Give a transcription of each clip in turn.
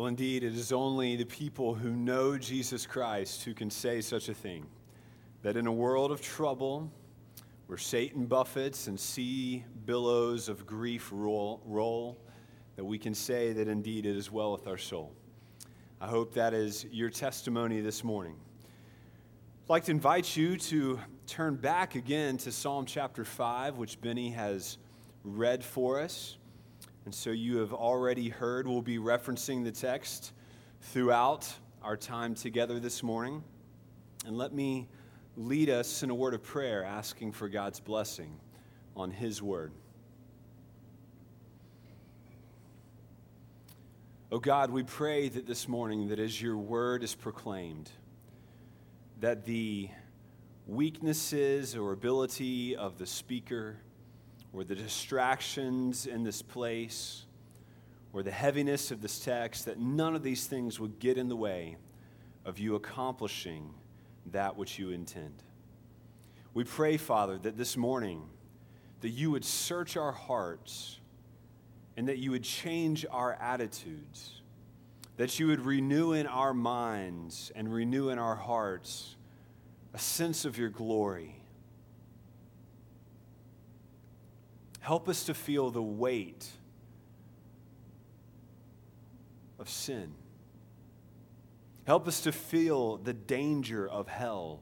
Well, indeed, it is only the people who know Jesus Christ who can say such a thing. That in a world of trouble, where Satan buffets and sea billows of grief roll, roll, that we can say that indeed it is well with our soul. I hope that is your testimony this morning. I'd like to invite you to turn back again to Psalm chapter 5, which Benny has read for us. And so you have already heard, we'll be referencing the text throughout our time together this morning. And let me lead us in a word of prayer, asking for God's blessing on His word. Oh God, we pray that this morning, that as your word is proclaimed, that the weaknesses or ability of the speaker, or the distractions in this place, or the heaviness of this text, that none of these things would get in the way of you accomplishing that which you intend. We pray, Father, that this morning that you would search our hearts and that you would change our attitudes, that you would renew in our minds and renew in our hearts a sense of your glory Help us to feel the weight of sin. Help us to feel the danger of hell.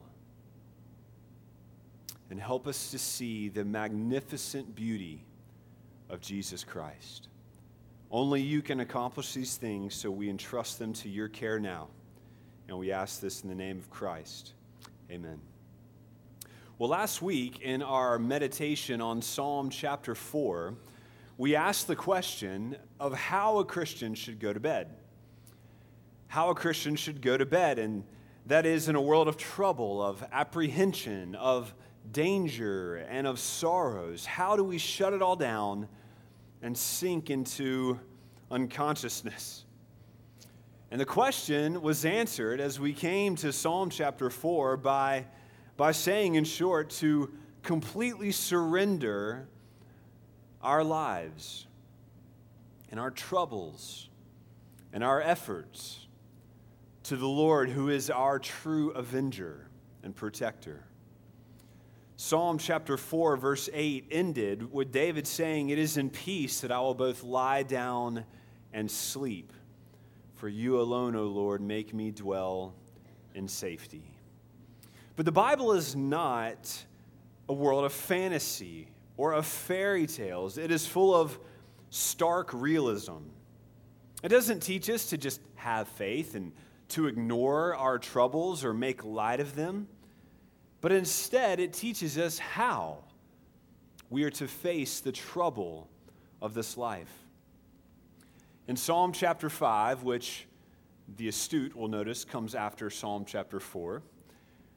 And help us to see the magnificent beauty of Jesus Christ. Only you can accomplish these things, so we entrust them to your care now. And we ask this in the name of Christ. Amen. Well, last week in our meditation on Psalm chapter 4, we asked the question of how a Christian should go to bed. How a Christian should go to bed, and that is in a world of trouble, of apprehension, of danger, and of sorrows. How do we shut it all down and sink into unconsciousness? And the question was answered as we came to Psalm chapter 4 by by saying, in short, to completely surrender our lives and our troubles and our efforts to the Lord, who is our true avenger and protector. Psalm chapter 4, verse 8 ended with David saying, It is in peace that I will both lie down and sleep. For you alone, O Lord, make me dwell in safety. But the Bible is not a world of fantasy or of fairy tales, it is full of stark realism. It doesn't teach us to just have faith and to ignore our troubles or make light of them, but instead it teaches us how we are to face the trouble of this life. In Psalm chapter 5, which the astute will notice comes after Psalm chapter 4,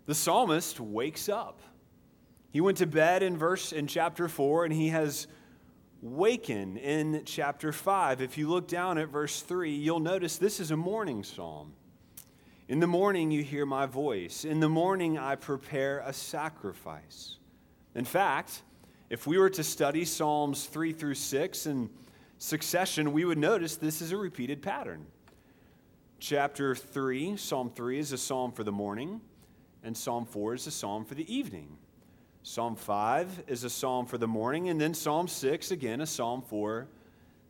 the psalmist wakes up. He went to bed in verse in chapter 4 and he has wakened in chapter 5. If you look down at verse 3, you'll notice this is a morning psalm. In the morning you hear my voice. In the morning I prepare a sacrifice. In fact, if we were to study Psalms 3 through 6 in succession, we would notice this is a repeated pattern. Chapter 3, Psalm 3 is a psalm for the morning and Psalm 4 is a psalm for the evening. Psalm 5 is a psalm for the morning, and then Psalm 6, again, a psalm for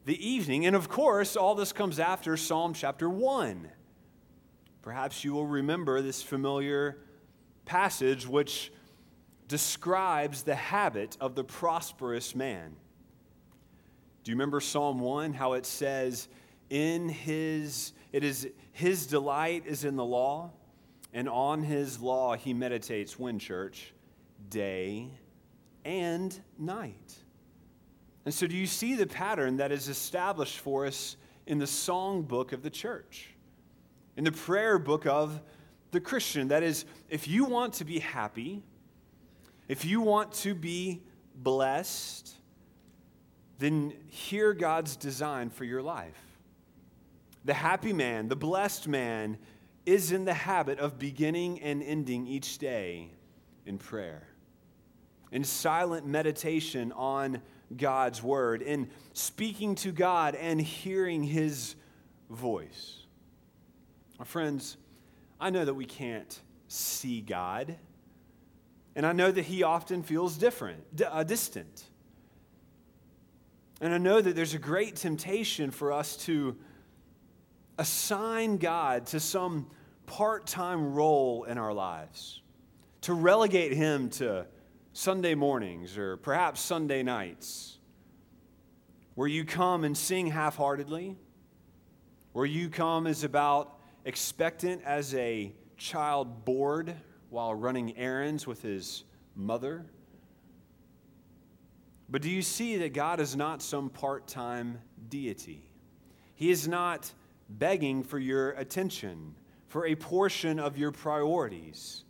the evening. And of course, all this comes after Psalm chapter 1. Perhaps you will remember this familiar passage which describes the habit of the prosperous man. Do you remember Psalm 1 how it says in his it is his delight is in the law and on his law he meditates when, church? Day and night. And so, do you see the pattern that is established for us in the song book of the church, in the prayer book of the Christian? That is, if you want to be happy, if you want to be blessed, then hear God's design for your life. The happy man, the blessed man, is in the habit of beginning and ending each day in prayer, in silent meditation on God's word, in speaking to God and hearing his voice. My friends, I know that we can't see God, and I know that He often feels different, uh, distant. And I know that there's a great temptation for us to assign God to some part time role in our lives, to relegate Him to Sunday mornings or perhaps Sunday nights, where you come and sing half heartedly, where you come as about expectant as a child bored while running errands with his mother. But do you see that God is not some part time deity? He is not begging for your attention, for a portion of your priorities,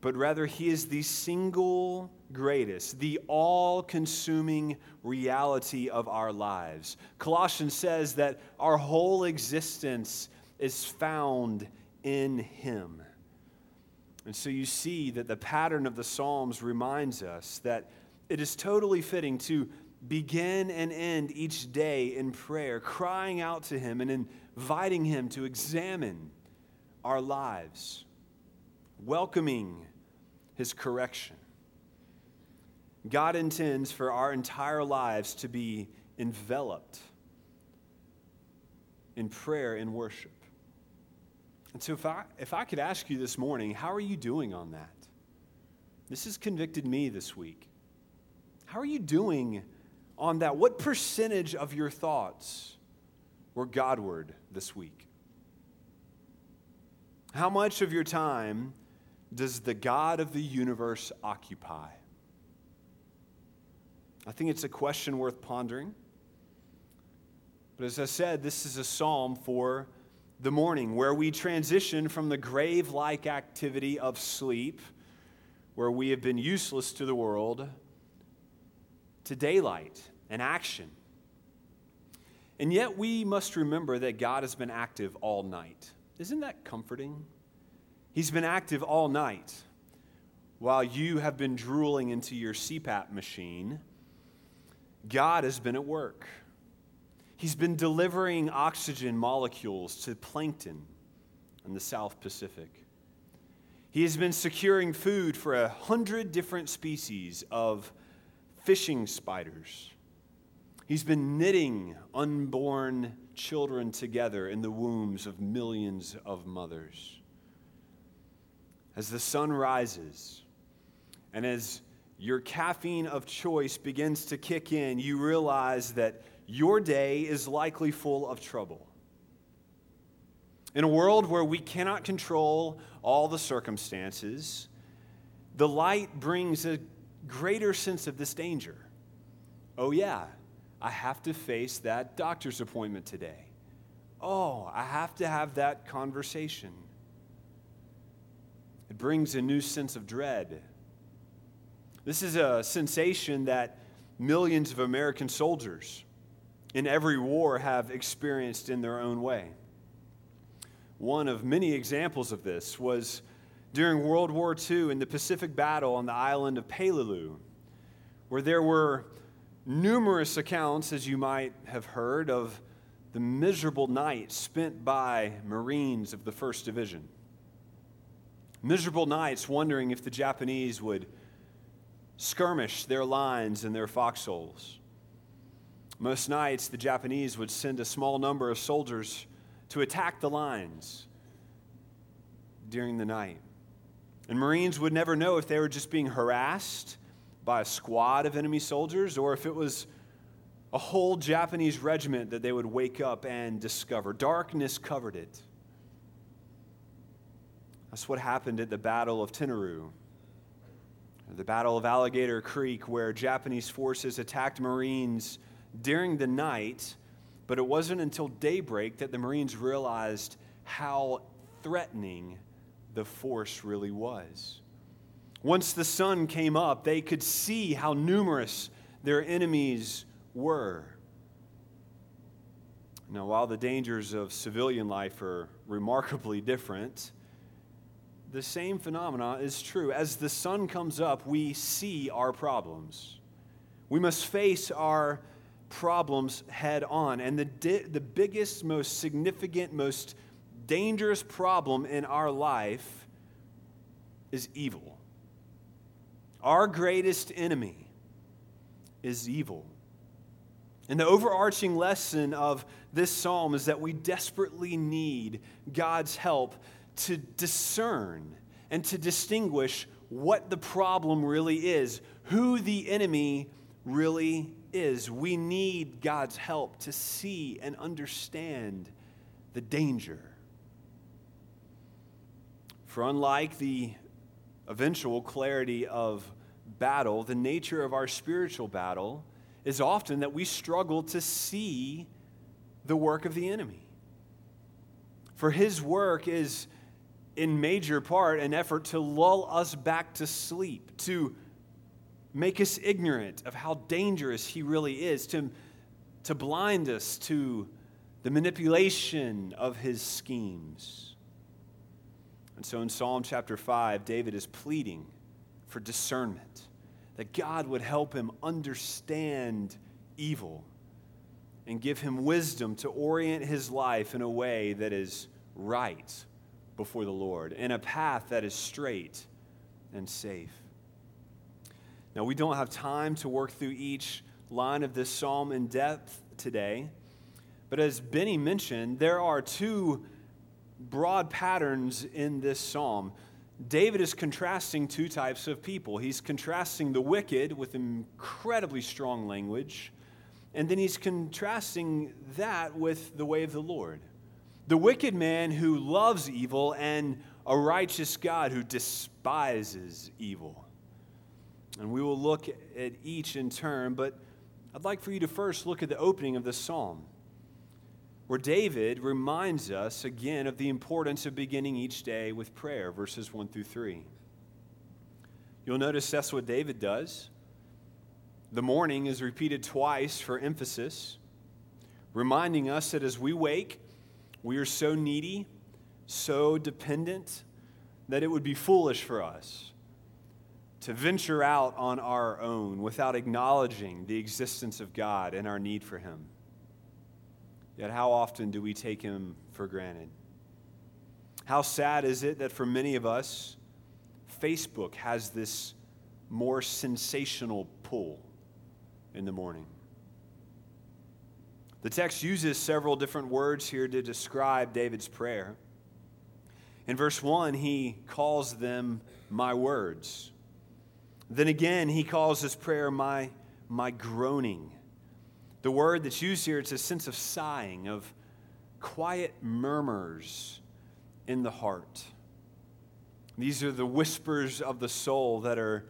but rather He is the single greatest, the all consuming reality of our lives. Colossians says that our whole existence is found in Him. And so you see that the pattern of the Psalms reminds us that it is totally fitting to begin and end each day in prayer, crying out to Him and inviting Him to examine our lives, welcoming His correction. God intends for our entire lives to be enveloped in prayer and worship. And so, if I, if I could ask you this morning, how are you doing on that? This has convicted me this week. How are you doing on that? What percentage of your thoughts were Godward this week? How much of your time does the God of the universe occupy? I think it's a question worth pondering. But as I said, this is a psalm for the morning, where we transition from the grave like activity of sleep, where we have been useless to the world, to daylight and action. And yet we must remember that God has been active all night. Isn't that comforting? He's been active all night while you have been drooling into your CPAP machine. God has been at work. He's been delivering oxygen molecules to plankton in the South Pacific. He has been securing food for a hundred different species of fishing spiders. He's been knitting unborn children together in the wombs of millions of mothers. As the sun rises and as your caffeine of choice begins to kick in, you realize that your day is likely full of trouble. In a world where we cannot control all the circumstances, the light brings a greater sense of this danger. Oh, yeah, I have to face that doctor's appointment today. Oh, I have to have that conversation. It brings a new sense of dread. This is a sensation that millions of American soldiers in every war have experienced in their own way. One of many examples of this was during World War II in the Pacific battle on the island of Peleliu, where there were numerous accounts, as you might have heard, of the miserable nights spent by Marines of the 1st Division. Miserable nights wondering if the Japanese would skirmish their lines and their foxholes most nights, the Japanese would send a small number of soldiers to attack the lines during the night. And Marines would never know if they were just being harassed by a squad of enemy soldiers or if it was a whole Japanese regiment that they would wake up and discover. Darkness covered it. That's what happened at the Battle of Tenaru, the Battle of Alligator Creek, where Japanese forces attacked Marines during the night, but it wasn't until daybreak that the Marines realized how threatening the force really was. Once the sun came up, they could see how numerous their enemies were. Now, while the dangers of civilian life are remarkably different, the same phenomena is true. As the sun comes up, we see our problems. We must face our problems head on. And the, di- the biggest, most significant, most dangerous problem in our life is evil. Our greatest enemy is evil. And the overarching lesson of this psalm is that we desperately need God's help to discern and to distinguish what the problem really is, who the enemy really is. We need God's help to see and understand the danger. For unlike the eventual clarity of battle, the nature of our spiritual battle is often that we struggle to see the work of the enemy. For his work is, in major part, an effort to lull us back to sleep, to make us ignorant of how dangerous he really is, to, to blind us to the manipulation of his schemes. And so in Psalm chapter 5, David is pleading for discernment, that God would help him understand evil and give him wisdom to orient his life in a way that is right before the Lord, in a path that is straight and safe. Now, we don't have time to work through each line of this psalm in depth today, but as Benny mentioned, there are two broad patterns in this psalm. David is contrasting two types of people. He's contrasting the wicked with incredibly strong language, and then he's contrasting that with the way of the Lord. The wicked man who loves evil and a righteous God who despises evil. And we will look at each in turn, but I'd like for you to first look at the opening of the psalm, where David reminds us again of the importance of beginning each day with prayer, verses 1 through 3. You'll notice that's what David does. The morning is repeated twice for emphasis, reminding us that as we wake, we are so needy, so dependent, that it would be foolish for us to venture out on our own without acknowledging the existence of God and our need for Him. Yet, how often do we take Him for granted? How sad is it that for many of us, Facebook has this more sensational pull in the morning? The text uses several different words here to describe David's prayer. In verse 1, he calls them my words. Then again, he calls his prayer my, my groaning. The word that's used here, it's a sense of sighing, of quiet murmurs in the heart. These are the whispers of the soul that are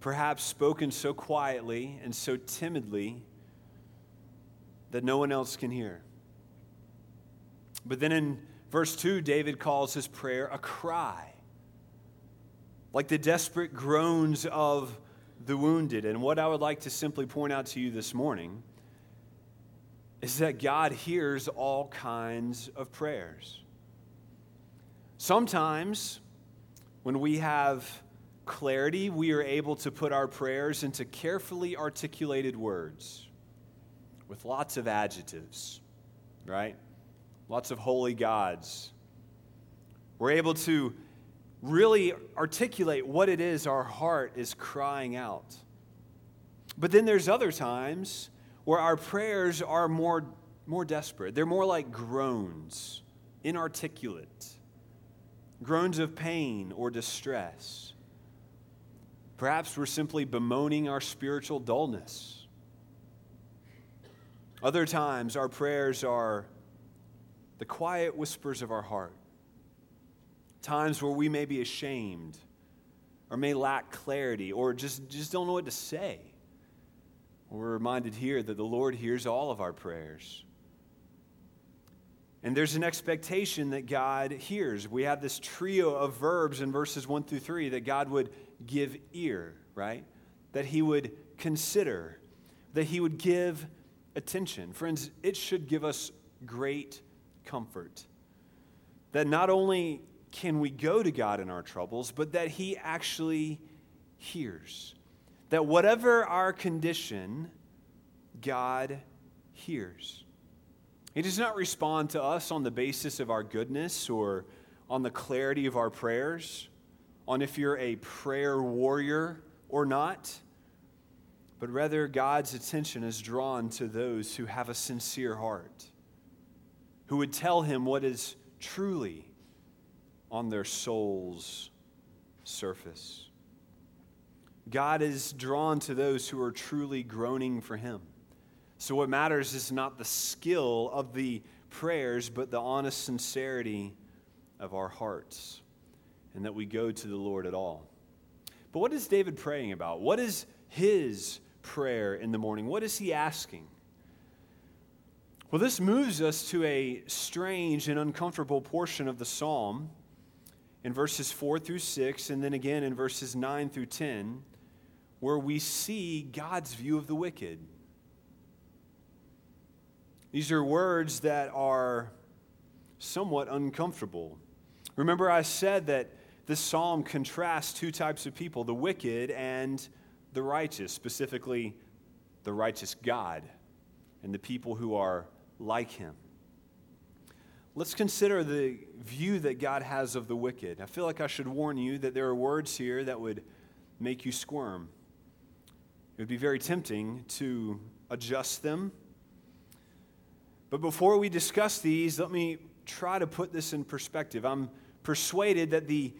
perhaps spoken so quietly and so timidly that no one else can hear. But then in verse 2, David calls his prayer a cry like the desperate groans of the wounded. And what I would like to simply point out to you this morning is that God hears all kinds of prayers. Sometimes, when we have clarity, we are able to put our prayers into carefully articulated words with lots of adjectives, right? Lots of holy gods. We're able to really articulate what it is our heart is crying out. But then there's other times where our prayers are more, more desperate. They're more like groans, inarticulate, groans of pain or distress. Perhaps we're simply bemoaning our spiritual dullness. Other times, our prayers are the quiet whispers of our heart times where we may be ashamed or may lack clarity or just, just don't know what to say. We're reminded here that the Lord hears all of our prayers. And there's an expectation that God hears. We have this trio of verbs in verses 1 through 3 that God would give ear, right? That He would consider, that He would give attention. Friends, it should give us great comfort that not only can we go to God in our troubles, but that He actually hears. That whatever our condition, God hears. He does not respond to us on the basis of our goodness or on the clarity of our prayers, on if you're a prayer warrior or not, but rather God's attention is drawn to those who have a sincere heart, who would tell him what is truly on their soul's surface. God is drawn to those who are truly groaning for him. So, what matters is not the skill of the prayers, but the honest sincerity of our hearts, and that we go to the Lord at all. But what is David praying about? What is his prayer in the morning? What is he asking? Well, this moves us to a strange and uncomfortable portion of the psalm in verses 4 through 6, and then again in verses 9 through 10, where we see God's view of the wicked. These are words that are somewhat uncomfortable. Remember, I said that this psalm contrasts two types of people the wicked and the righteous, specifically the righteous God and the people who are like him. Let's consider the view that God has of the wicked. I feel like I should warn you that there are words here that would make you squirm. It would be very tempting to adjust them but before we discuss these, let me try to put this in perspective. I'm persuaded that the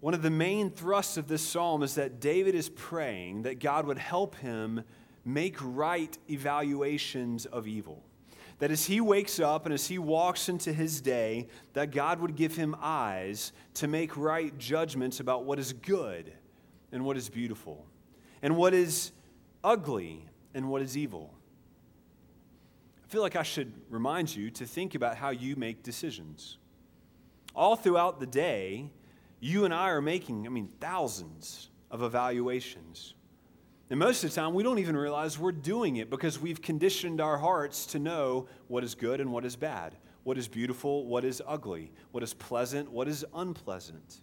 one of the main thrusts of this psalm is that David is praying that God would help him make right evaluations of evil. That as he wakes up and as he walks into his day, that God would give him eyes to make right judgments about what is good and what is beautiful, and what is ugly and what is evil. I feel like I should remind you to think about how you make decisions. All throughout the day, you and I are making, I mean, thousands of evaluations. And most of the time, we don't even realize we're doing it because we've conditioned our hearts to know what is good and what is bad, what is beautiful, what is ugly, what is pleasant, what is unpleasant.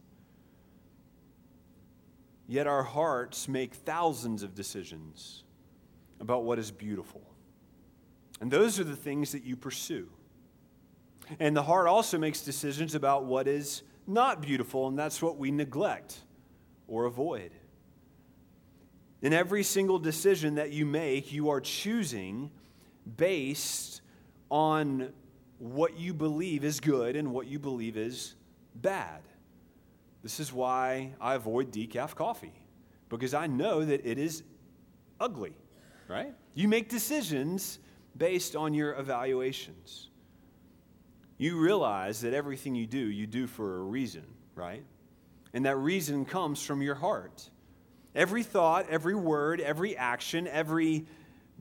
Yet our hearts make thousands of decisions about what is beautiful and those are the things that you pursue. And the heart also makes decisions about what is not beautiful, and that's what we neglect or avoid. In every single decision that you make, you are choosing based on what you believe is good and what you believe is bad. This is why I avoid decaf coffee, because I know that it is ugly, right? You make decisions based on your evaluations. You realize that everything you do, you do for a reason, right? And that reason comes from your heart. Every thought, every word, every action, every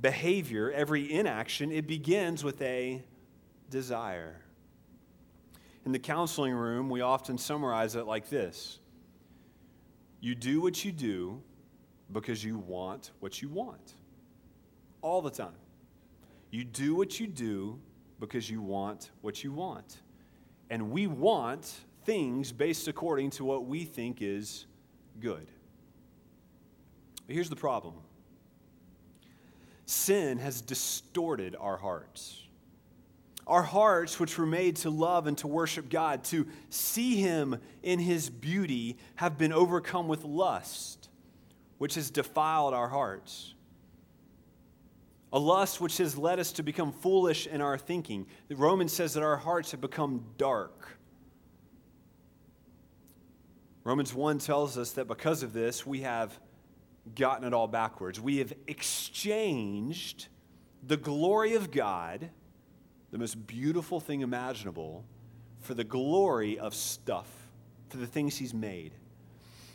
behavior, every inaction, it begins with a desire. In the counseling room, we often summarize it like this You do what you do because you want what you want. All the time. You do what you do because you want what you want. And we want things based according to what we think is good. But here's the problem sin has distorted our hearts. Our hearts, which were made to love and to worship God, to see Him in His beauty, have been overcome with lust, which has defiled our hearts a lust which has led us to become foolish in our thinking. The Romans says that our hearts have become dark. Romans 1 tells us that because of this, we have gotten it all backwards. We have exchanged the glory of God, the most beautiful thing imaginable, for the glory of stuff, for the things He's made.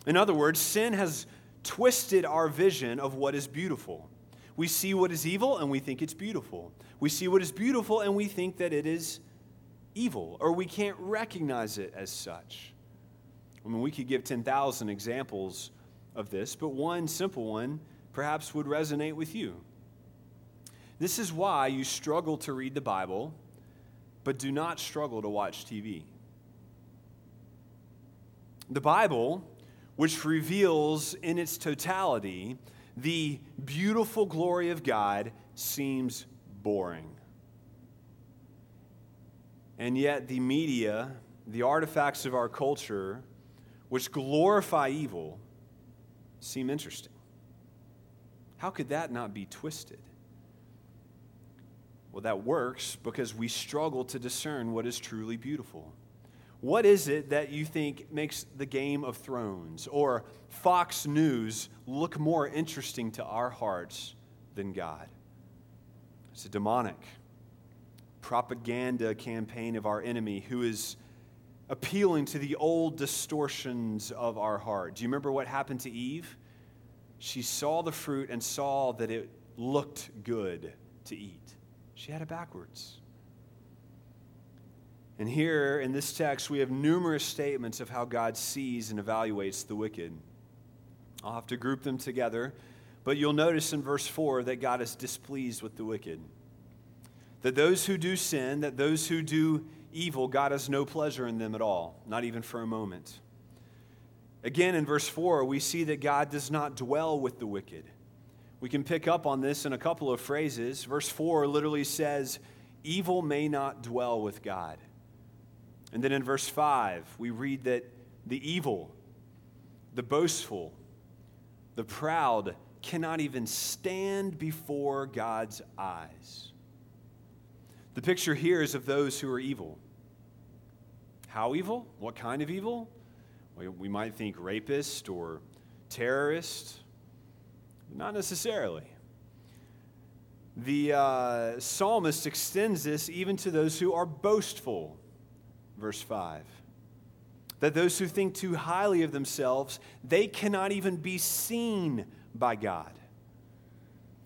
In other words, sin has twisted our vision of what is beautiful. We see what is evil and we think it's beautiful. We see what is beautiful and we think that it is evil, or we can't recognize it as such. I mean, we could give 10,000 examples of this, but one simple one perhaps would resonate with you. This is why you struggle to read the Bible, but do not struggle to watch TV. The Bible, which reveals in its totality the beautiful glory of God seems boring. And yet, the media, the artifacts of our culture, which glorify evil, seem interesting. How could that not be twisted? Well, that works because we struggle to discern what is truly beautiful. What is it that you think makes the Game of Thrones or Fox News look more interesting to our hearts than God? It's a demonic propaganda campaign of our enemy who is appealing to the old distortions of our heart. Do you remember what happened to Eve? She saw the fruit and saw that it looked good to eat. She had it backwards. And here in this text, we have numerous statements of how God sees and evaluates the wicked. I'll have to group them together, but you'll notice in verse 4 that God is displeased with the wicked. That those who do sin, that those who do evil, God has no pleasure in them at all, not even for a moment. Again, in verse 4, we see that God does not dwell with the wicked. We can pick up on this in a couple of phrases. Verse 4 literally says, Evil may not dwell with God. And then in verse 5, we read that the evil, the boastful, the proud cannot even stand before God's eyes. The picture here is of those who are evil. How evil? What kind of evil? We might think rapist or terrorist. Not necessarily. The uh, psalmist extends this even to those who are boastful verse 5. That those who think too highly of themselves, they cannot even be seen by God.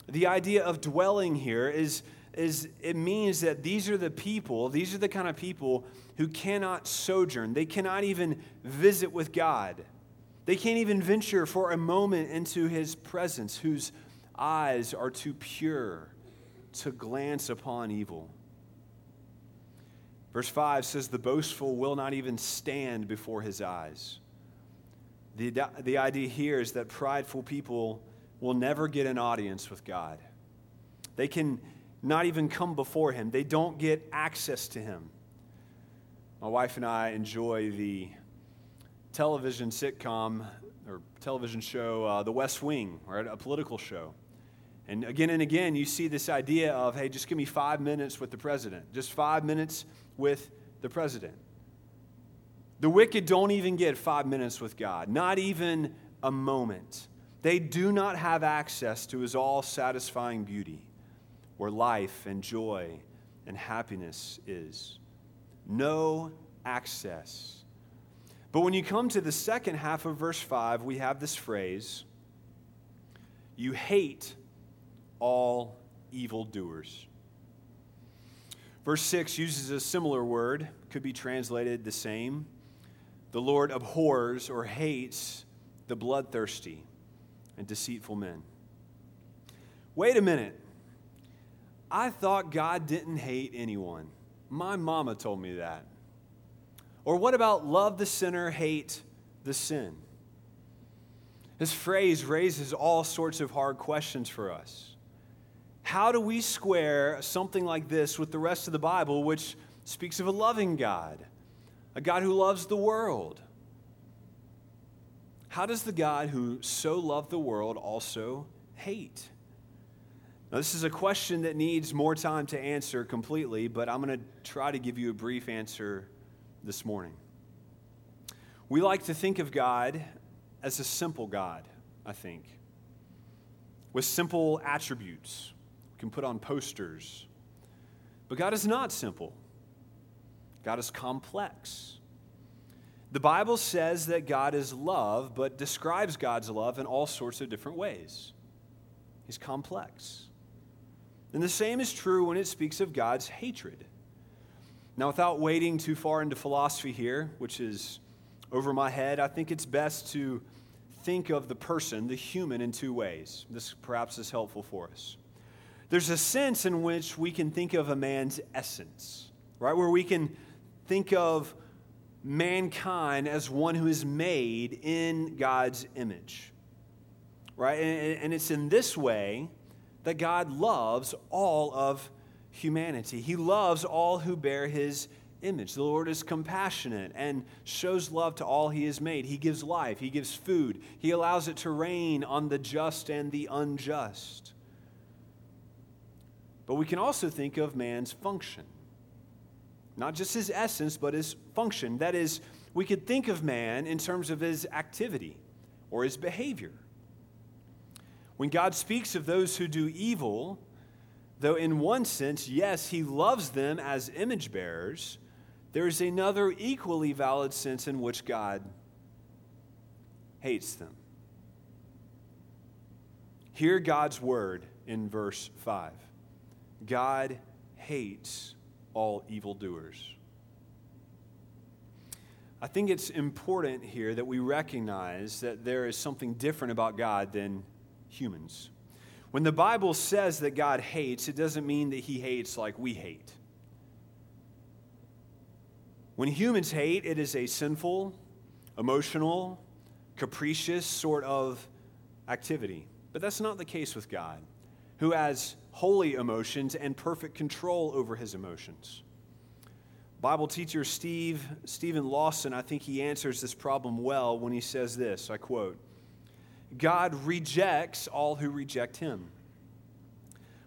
The idea of dwelling here is, is it means that these are the people, these are the kind of people who cannot sojourn. They cannot even visit with God. They can't even venture for a moment into his presence, whose eyes are too pure to glance upon evil. Verse 5 says, The boastful will not even stand before his eyes. The, the idea here is that prideful people will never get an audience with God. They can not even come before him, they don't get access to him. My wife and I enjoy the television sitcom or television show, uh, The West Wing, right? A political show. And again and again, you see this idea of, hey, just give me five minutes with the president. Just five minutes with the president. The wicked don't even get five minutes with God, not even a moment. They do not have access to his all satisfying beauty, where life and joy and happiness is. No access. But when you come to the second half of verse 5, we have this phrase You hate all evildoers. Verse 6 uses a similar word, could be translated the same. The Lord abhors or hates the bloodthirsty and deceitful men. Wait a minute. I thought God didn't hate anyone. My mama told me that. Or what about love the sinner, hate the sin? This phrase raises all sorts of hard questions for us. How do we square something like this with the rest of the Bible, which speaks of a loving God, a God who loves the world? How does the God who so loved the world also hate? Now, this is a question that needs more time to answer completely, but I'm going to try to give you a brief answer this morning. We like to think of God as a simple God, I think, with simple attributes we can put on posters. But God is not simple, God is complex. The Bible says that God is love, but describes God's love in all sorts of different ways. He's complex. And the same is true when it speaks of God's hatred. Now, without wading too far into philosophy here, which is over my head, I think it's best to think of the person, the human, in two ways. This perhaps is helpful for us there's a sense in which we can think of a man's essence, right? Where we can think of mankind as one who is made in God's image, right? And, it's in this way that God loves all of humanity. He loves all who bear his image. The Lord is compassionate and shows love to all he has made. He gives life, he gives food, he allows it to rain on the just and the unjust. But we can also think of man's function. Not just his essence, but his function. That is, we could think of man in terms of his activity or his behavior. When God speaks of those who do evil, though in one sense, yes, he loves them as image bearers, there is another equally valid sense in which God hates them. Hear God's word in verse 5 God hates all evildoers. I think it's important here that we recognize that there is something different about God than humans. When the Bible says that God hates, it doesn't mean that he hates like we hate. When humans hate, it is a sinful, emotional, capricious sort of activity. But that's not the case with God, who has holy emotions and perfect control over his emotions. Bible teacher Steve Steven Lawson, I think he answers this problem well when he says this. I quote, God rejects all who reject him.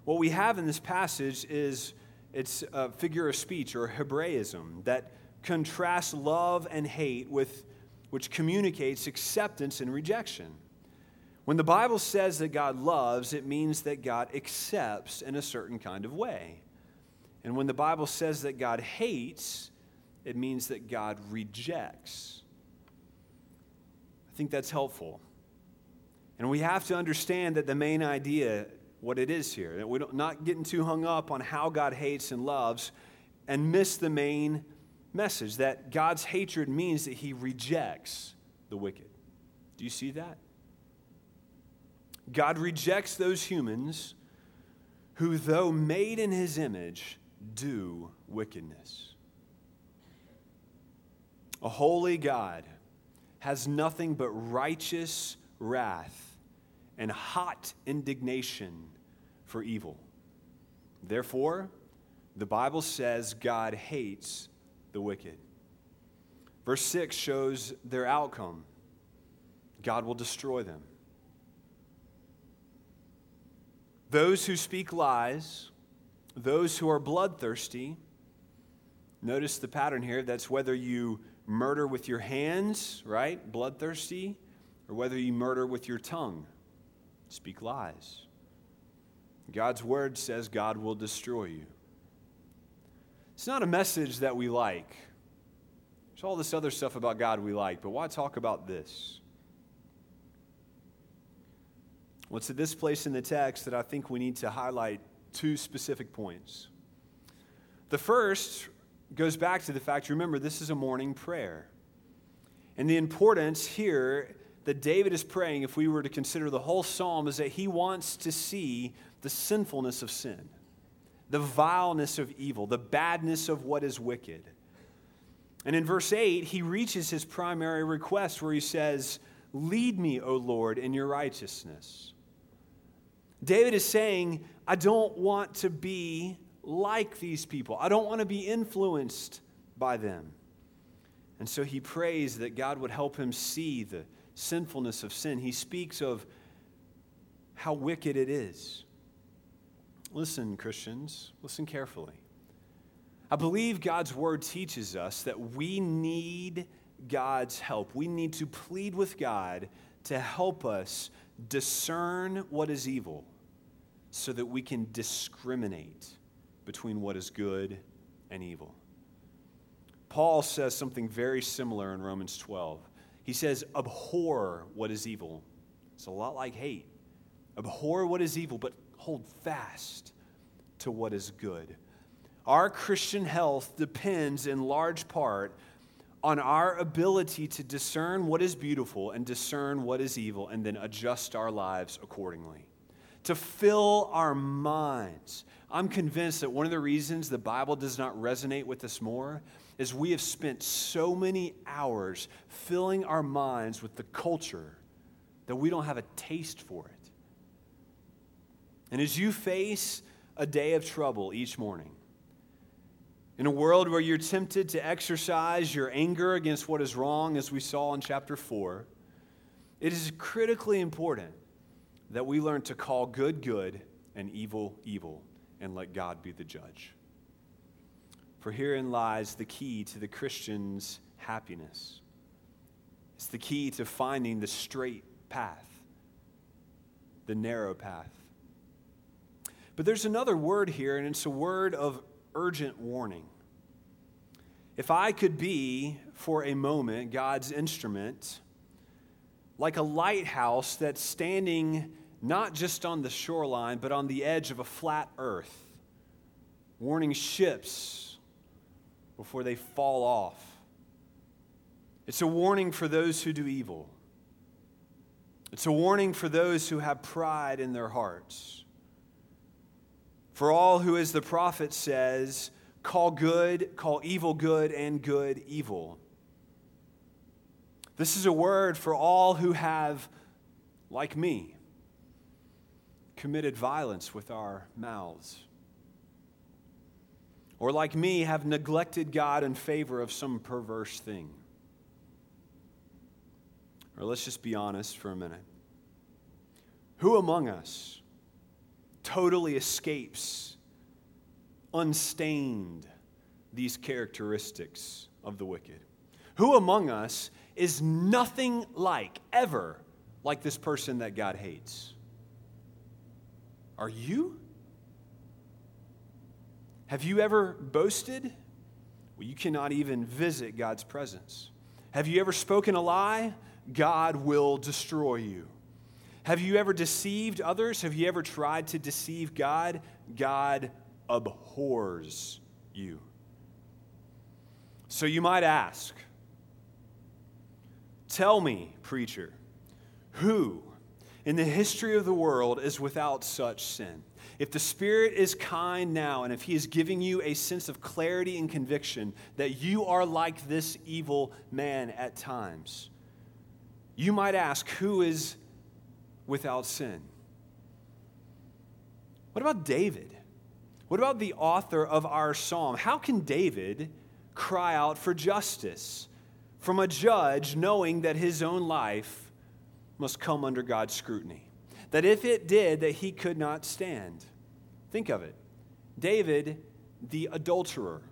What we have in this passage is it's a figure of speech or Hebraism that contrasts love and hate with which communicates acceptance and rejection. When the Bible says that God loves, it means that God accepts in a certain kind of way. And when the Bible says that God hates, it means that God rejects. I think that's helpful. And we have to understand that the main idea, what it is here, that we're not getting too hung up on how God hates and loves and miss the main message that God's hatred means that he rejects the wicked. Do you see that? God rejects those humans who, though made in his image, do wickedness. A holy God has nothing but righteous wrath and hot indignation for evil. Therefore, the Bible says God hates the wicked. Verse 6 shows their outcome God will destroy them. Those who speak lies, those who are bloodthirsty, notice the pattern here. That's whether you murder with your hands, right? Bloodthirsty, or whether you murder with your tongue speak lies. God's word says God will destroy you. It's not a message that we like. There's all this other stuff about God we like, but why talk about this? What's at this place in the text that I think we need to highlight two specific points. The first goes back to the fact remember, this is a morning prayer. And the importance here that David is praying, if we were to consider the whole psalm, is that he wants to see the sinfulness of sin, the vileness of evil, the badness of what is wicked. And in verse 8, he reaches his primary request where he says, Lead me, O Lord, in your righteousness. David is saying, I don't want to be like these people. I don't want to be influenced by them. And so he prays that God would help him see the sinfulness of sin. He speaks of how wicked it is. Listen, Christians, listen carefully. I believe God's word teaches us that we need God's help. We need to plead with God to help us discern what is evil so that we can discriminate between what is good and evil. Paul says something very similar in Romans 12. He says, Abhor what is evil. It's a lot like hate. Abhor what is evil, but hold fast to what is good. Our Christian health depends in large part on our ability to discern what is beautiful and discern what is evil and then adjust our lives accordingly. To fill our minds. I'm convinced that one of the reasons the Bible does not resonate with us more is we have spent so many hours filling our minds with the culture that we don't have a taste for it. And as you face a day of trouble each morning. In a world where you're tempted to exercise your anger against what is wrong, as we saw in chapter 4, it is critically important that we learn to call good good and evil evil and let God be the judge. For herein lies the key to the Christian's happiness. It's the key to finding the straight path, the narrow path. But there's another word here, and it's a word of urgent warning. If I could be, for a moment, God's instrument, like a lighthouse that's standing not just on the shoreline, but on the edge of a flat earth, warning ships before they fall off. It's a warning for those who do evil. It's a warning for those who have pride in their hearts. For all who, as the prophet says, call good, call evil good, and good evil. This is a word for all who have, like me, committed violence with our mouths. Or, like me, have neglected God in favor of some perverse thing. Or let's just be honest for a minute. Who among us totally escapes unstained these characteristics of the wicked? Who among us is nothing like, ever, like this person that God hates? Are you? Have you ever boasted? Well, you cannot even visit God's presence. Have you ever spoken a lie? God will destroy you. Have you ever deceived others? Have you ever tried to deceive God? God abhors you. So you might ask, Tell me, preacher, who in the history of the world is without such sin? If the Spirit is kind now, and if He is giving you a sense of clarity and conviction that you are like this evil man at times, you might ask, who is without sin? What about David? What about the author of our psalm? How can David cry out for justice from a judge knowing that his own life must come under God's scrutiny? That if it did, that he could not stand. Think of it. David, the adulterer,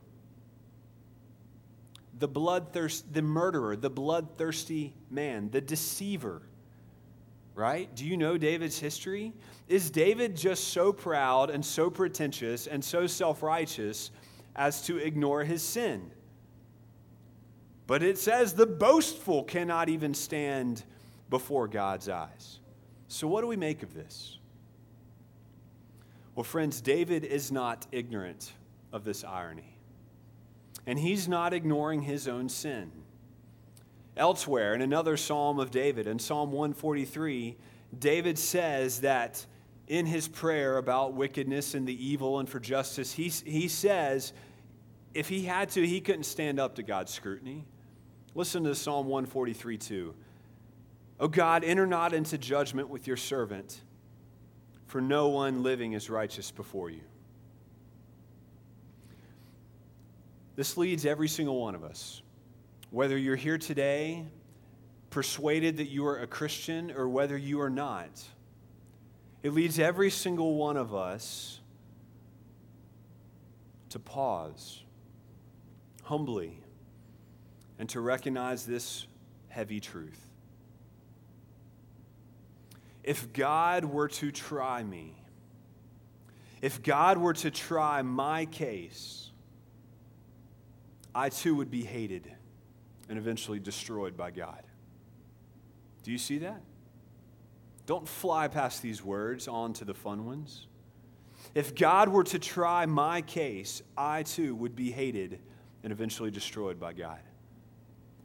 the bloodthirst, the murderer, the bloodthirsty man, the deceiver. Right? Do you know David's history? Is David just so proud and so pretentious and so self righteous as to ignore his sin? But it says the boastful cannot even stand before God's eyes. So, what do we make of this? Well, friends, David is not ignorant of this irony and he's not ignoring his own sin. Elsewhere, in another psalm of David, in Psalm 143, David says that in his prayer about wickedness and the evil and for justice, he, he says if he had to, he couldn't stand up to God's scrutiny. Listen to Psalm 143 2. O God, enter not into judgment with your servant, for no one living is righteous before you. This leads every single one of us. Whether you're here today persuaded that you are a Christian or whether you are not, it leads every single one of us to pause humbly and to recognize this heavy truth. If God were to try me, if God were to try my case, I too would be hated and eventually destroyed by God. Do you see that? Don't fly past these words on to the fun ones. If God were to try my case, I too would be hated and eventually destroyed by God.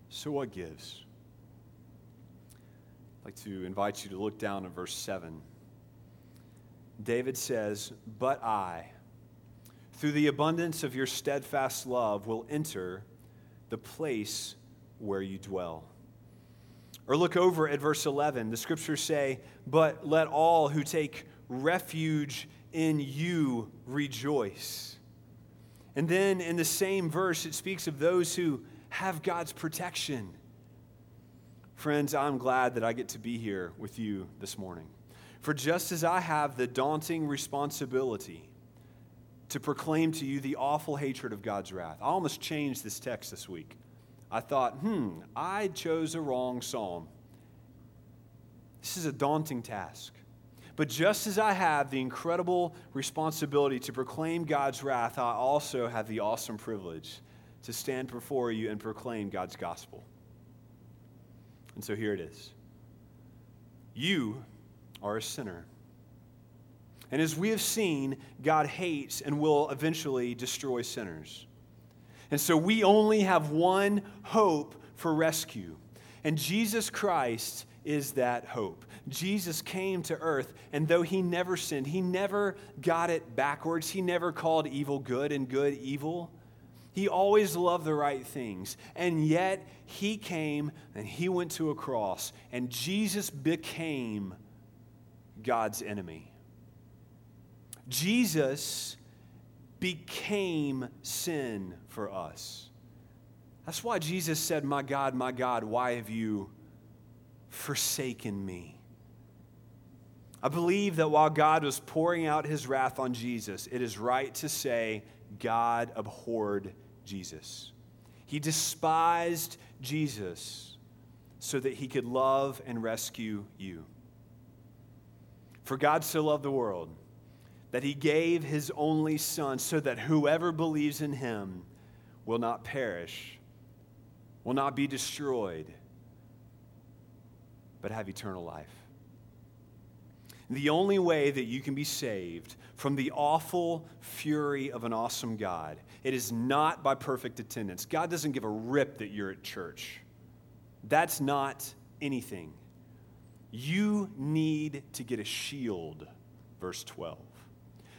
So, what gives? Like to invite you to look down at verse 7. David says, But I, through the abundance of your steadfast love, will enter the place where you dwell. Or look over at verse 11. The scriptures say, But let all who take refuge in you rejoice. And then in the same verse, it speaks of those who have God's protection. Friends, I'm glad that I get to be here with you this morning. For just as I have the daunting responsibility to proclaim to you the awful hatred of God's wrath, I almost changed this text this week. I thought, hmm, I chose a wrong psalm. This is a daunting task. But just as I have the incredible responsibility to proclaim God's wrath, I also have the awesome privilege to stand before you and proclaim God's gospel. And so here it is. You are a sinner. And as we have seen, God hates and will eventually destroy sinners. And so we only have one hope for rescue. And Jesus Christ is that hope. Jesus came to earth, and though he never sinned, he never got it backwards. He never called evil good and good evil. He always loved the right things. And yet, he came and he went to a cross, and Jesus became God's enemy. Jesus became sin for us. That's why Jesus said, My God, my God, why have you forsaken me? I believe that while God was pouring out his wrath on Jesus, it is right to say God abhorred Jesus. He despised Jesus so that he could love and rescue you. For God so loved the world that he gave his only Son so that whoever believes in him will not perish, will not be destroyed, but have eternal life. The only way that you can be saved from the awful fury of an awesome God, it is not by perfect attendance. God doesn't give a rip that you're at church. That's not anything. You need to get a shield, verse 12.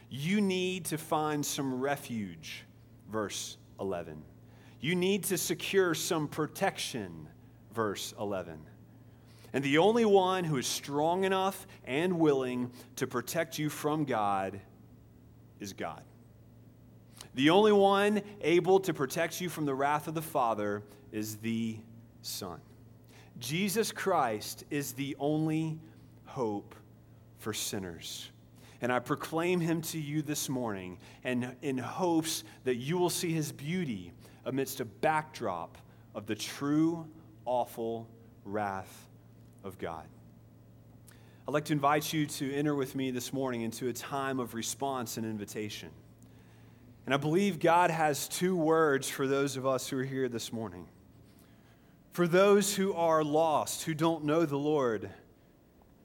You need to find some refuge, verse 11. You need to secure some protection, verse 11. And the only one who is strong enough and willing to protect you from God is God. The only one able to protect you from the wrath of the Father is the Son. Jesus Christ is the only hope for sinners. And I proclaim him to you this morning, and in hopes that you will see his beauty amidst a backdrop of the true, awful wrath of God. I'd like to invite you to enter with me this morning into a time of response and invitation. And I believe God has two words for those of us who are here this morning. For those who are lost, who don't know the Lord,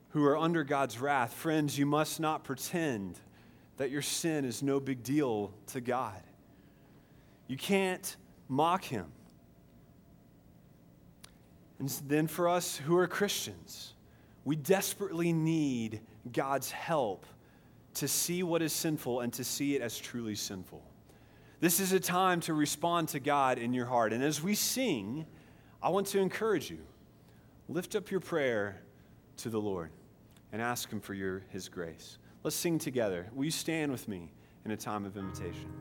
who are under God's wrath, friends, you must not pretend that your sin is no big deal to God. You can't mock Him. And then for us who are Christians, we desperately need God's help to see what is sinful and to see it as truly sinful. This is a time to respond to God in your heart. And as we sing, I want to encourage you lift up your prayer to the Lord and ask Him for your, His grace. Let's sing together. Will you stand with me in a time of invitation?